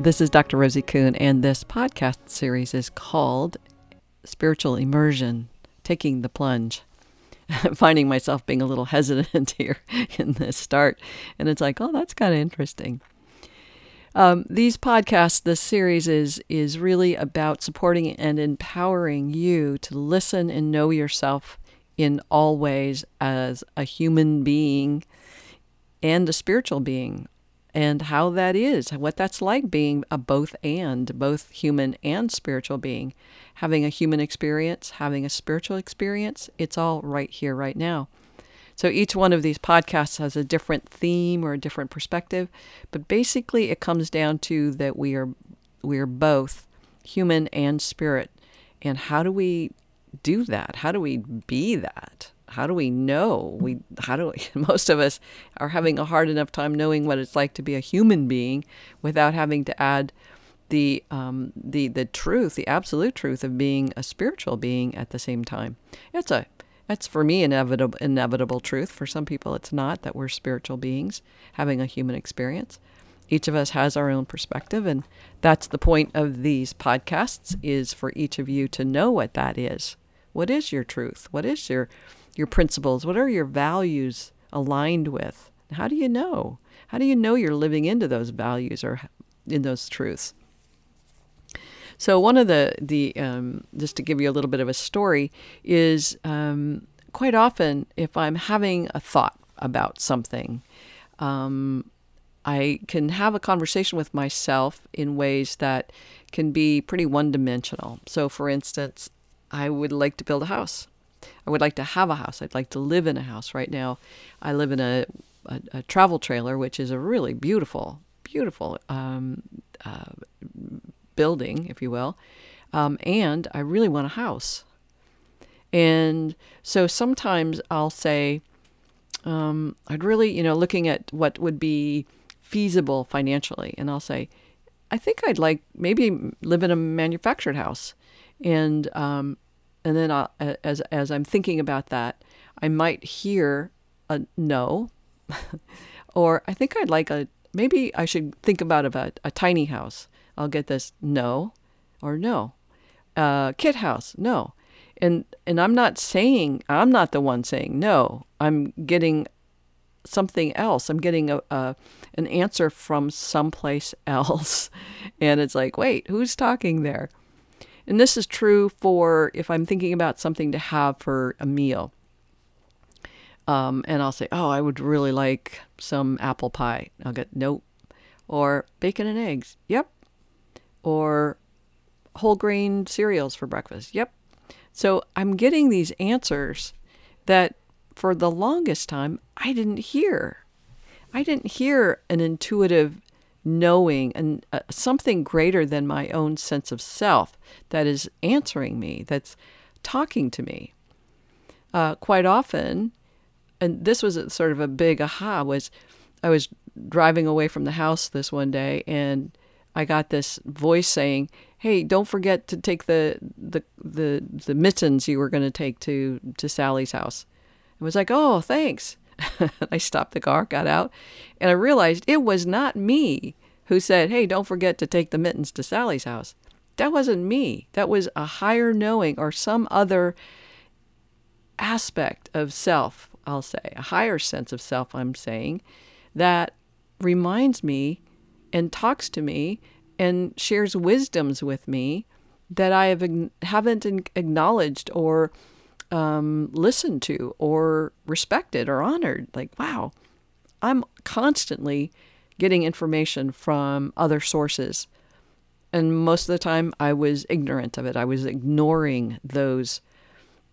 This is Dr. Rosie Kuhn, and this podcast series is called Spiritual Immersion Taking the Plunge. I'm finding myself being a little hesitant here in this start, and it's like, oh, that's kind of interesting. Um, these podcasts, this series is is really about supporting and empowering you to listen and know yourself in all ways as a human being and a spiritual being and how that is, what that's like being a both and, both human and spiritual being. Having a human experience, having a spiritual experience, it's all right here, right now. So each one of these podcasts has a different theme or a different perspective, but basically it comes down to that we are we are both human and spirit. And how do we do that? How do we be that? How do we know? We how do we, most of us are having a hard enough time knowing what it's like to be a human being without having to add the um, the the truth the absolute truth of being a spiritual being at the same time. It's a that's for me inevitable inevitable truth. For some people it's not that we're spiritual beings having a human experience. Each of us has our own perspective and that's the point of these podcasts is for each of you to know what that is. What is your truth? What is your your principles? What are your values aligned with? How do you know? How do you know you're living into those values or in those truths? So one of the the um, just to give you a little bit of a story is um, quite often if I'm having a thought about something, um, I can have a conversation with myself in ways that can be pretty one dimensional. So, for instance, I would like to build a house. I would like to have a house. I'd like to live in a house. Right now, I live in a, a, a travel trailer, which is a really beautiful, beautiful um, uh, building, if you will. Um, and I really want a house. And so sometimes I'll say, um, I'd really, you know, looking at what would be feasible financially, and I'll say, I think I'd like maybe live in a manufactured house. And um, and then I'll, as as I'm thinking about that, I might hear a no, or I think I'd like a maybe I should think about a, a tiny house. I'll get this no, or no, uh, kit house no, and and I'm not saying I'm not the one saying no. I'm getting something else. I'm getting a, a an answer from someplace else, and it's like, wait, who's talking there? And this is true for if I'm thinking about something to have for a meal. Um, and I'll say, oh, I would really like some apple pie. I'll get, nope. Or bacon and eggs. Yep. Or whole grain cereals for breakfast. Yep. So I'm getting these answers that for the longest time I didn't hear. I didn't hear an intuitive knowing and uh, something greater than my own sense of self that is answering me, that's talking to me. Uh, quite often, and this was sort of a big aha, was I was driving away from the house this one day and I got this voice saying, "Hey, don't forget to take the the the, the mittens you were going to take to to Sally's house." It was like, "Oh, thanks." I stopped the car, got out, and I realized it was not me who said, Hey, don't forget to take the mittens to Sally's house. That wasn't me. That was a higher knowing or some other aspect of self, I'll say, a higher sense of self, I'm saying, that reminds me and talks to me and shares wisdoms with me that I have, haven't acknowledged or um, listened to or respected or honored. Like, wow, I'm constantly getting information from other sources. And most of the time I was ignorant of it. I was ignoring those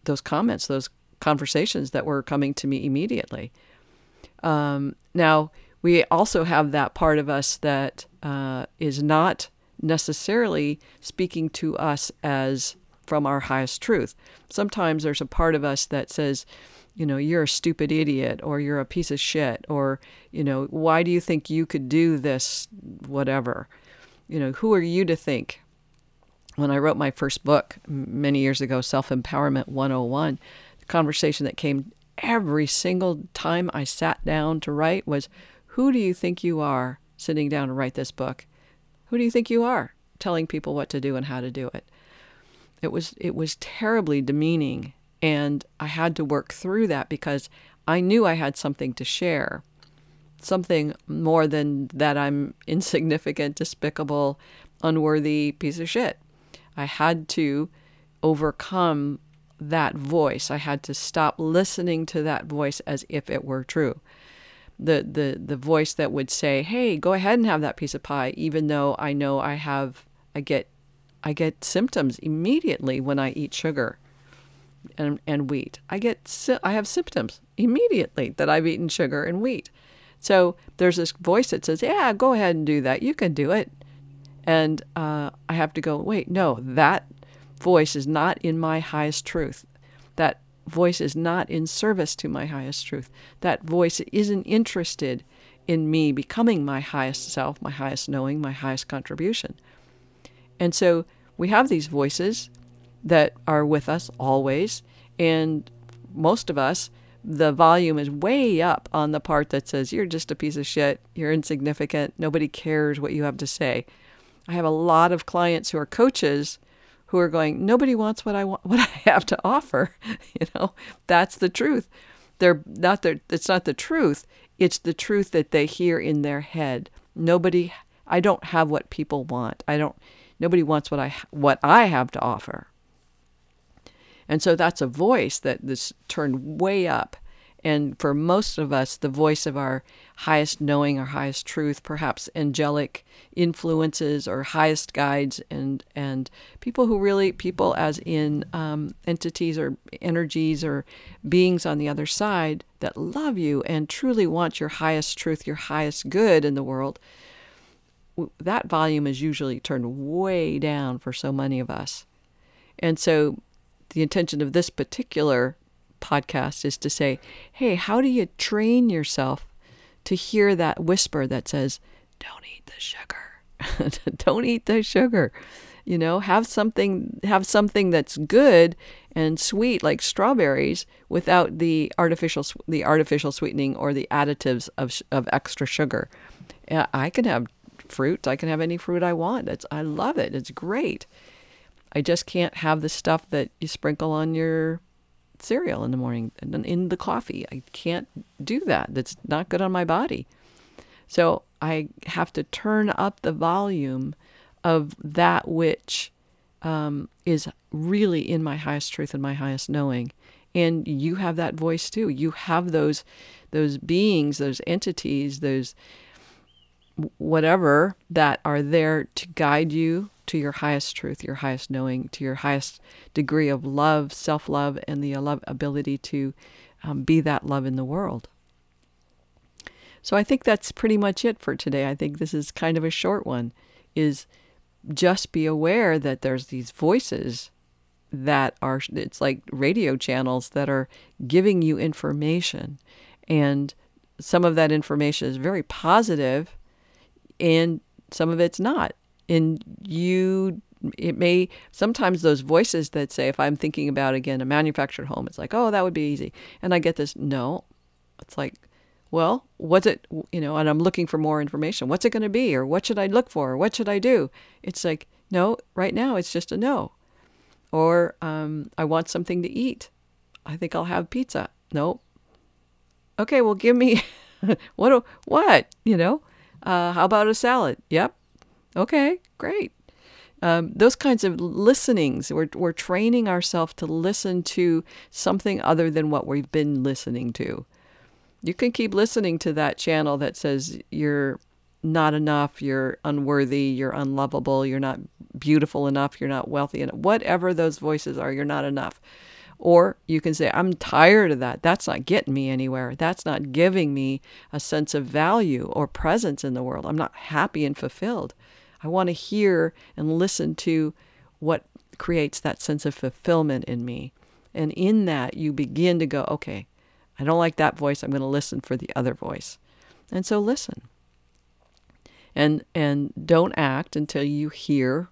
those comments, those conversations that were coming to me immediately. Um, now, we also have that part of us that uh, is not necessarily speaking to us as from our highest truth. Sometimes there's a part of us that says, you know, you're a stupid idiot or you're a piece of shit or, you know, why do you think you could do this, whatever? You know, who are you to think? When I wrote my first book many years ago, Self Empowerment 101, the conversation that came every single time I sat down to write was, Who do you think you are sitting down to write this book? Who do you think you are telling people what to do and how to do it? It was it was terribly demeaning and I had to work through that because I knew I had something to share. Something more than that I'm insignificant, despicable, unworthy piece of shit. I had to overcome that voice. I had to stop listening to that voice as if it were true. The, the, the voice that would say, hey, go ahead and have that piece of pie, even though I know I have, I get, I get symptoms immediately when I eat sugar and, and wheat. I get, I have symptoms immediately that I've eaten sugar and wheat. So there's this voice that says, yeah, go ahead and do that. You can do it. And uh, I have to go, wait, no, that voice is not in my highest truth. That voice is not in service to my highest truth. That voice isn't interested in me becoming my highest self, my highest knowing, my highest contribution. And so we have these voices that are with us always. And most of us, the volume is way up on the part that says, You're just a piece of shit. You're insignificant. Nobody cares what you have to say. I have a lot of clients who are coaches who are going, nobody wants what I want, what I have to offer. you know, that's the truth. They're not their, it's not the truth. It's the truth that they hear in their head. Nobody, I don't have what people want. I don't, nobody wants what I, what I have to offer. And so that's a voice that this turned way up and for most of us, the voice of our highest knowing, our highest truth, perhaps angelic influences or highest guides, and and people who really people as in um, entities or energies or beings on the other side that love you and truly want your highest truth, your highest good in the world. That volume is usually turned way down for so many of us, and so the intention of this particular podcast is to say, hey, how do you train yourself to hear that whisper that says, don't eat the sugar. don't eat the sugar. You know, have something have something that's good and sweet like strawberries without the artificial the artificial sweetening or the additives of of extra sugar. I can have fruit. I can have any fruit I want. It's I love it. It's great. I just can't have the stuff that you sprinkle on your cereal in the morning and in the coffee. I can't do that. That's not good on my body. So I have to turn up the volume of that which um, is really in my highest truth and my highest knowing. And you have that voice too. You have those those beings, those entities, those whatever that are there to guide you to your highest truth, your highest knowing, to your highest degree of love, self love, and the ability to um, be that love in the world. So I think that's pretty much it for today. I think this is kind of a short one. Is just be aware that there's these voices that are it's like radio channels that are giving you information and some of that information is very positive and some of it's not. And you it may sometimes those voices that say if i'm thinking about again a manufactured home it's like oh that would be easy. And i get this no. It's like well what's it you know and i'm looking for more information. What's it going to be? Or what should i look for? Or what should i do? It's like no right now it's just a no. Or um, i want something to eat. I think i'll have pizza. No okay well give me what what? You know uh, how about a salad yep Okay, great. Um, those kinds of listenings, we're, we're training ourselves to listen to something other than what we've been listening to. You can keep listening to that channel that says you're not enough, you're unworthy, you're unlovable, you're not beautiful enough, you're not wealthy enough, whatever those voices are, you're not enough. Or you can say, I'm tired of that. That's not getting me anywhere. That's not giving me a sense of value or presence in the world. I'm not happy and fulfilled. I want to hear and listen to what creates that sense of fulfillment in me. And in that, you begin to go, okay, I don't like that voice. I'm going to listen for the other voice. And so listen. And, and don't act until you hear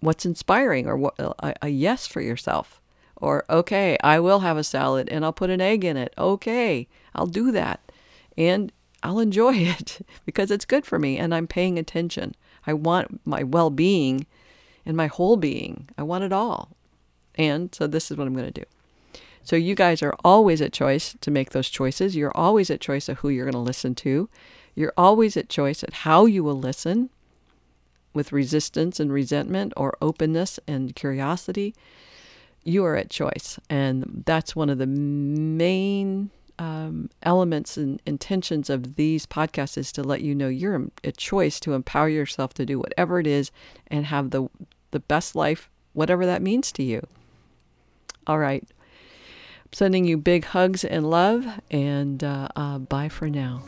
what's inspiring or what, a, a yes for yourself. Or, okay, I will have a salad and I'll put an egg in it. Okay, I'll do that. And I'll enjoy it because it's good for me and I'm paying attention. I want my well being and my whole being. I want it all. And so this is what I'm going to do. So you guys are always at choice to make those choices. You're always at choice of who you're going to listen to. You're always at choice at how you will listen with resistance and resentment or openness and curiosity. You are at choice. And that's one of the main um, elements and intentions of these podcasts is to let you know you're a choice to empower yourself to do whatever it is and have the the best life, whatever that means to you. All right. Sending you big hugs and love, and uh, uh, bye for now.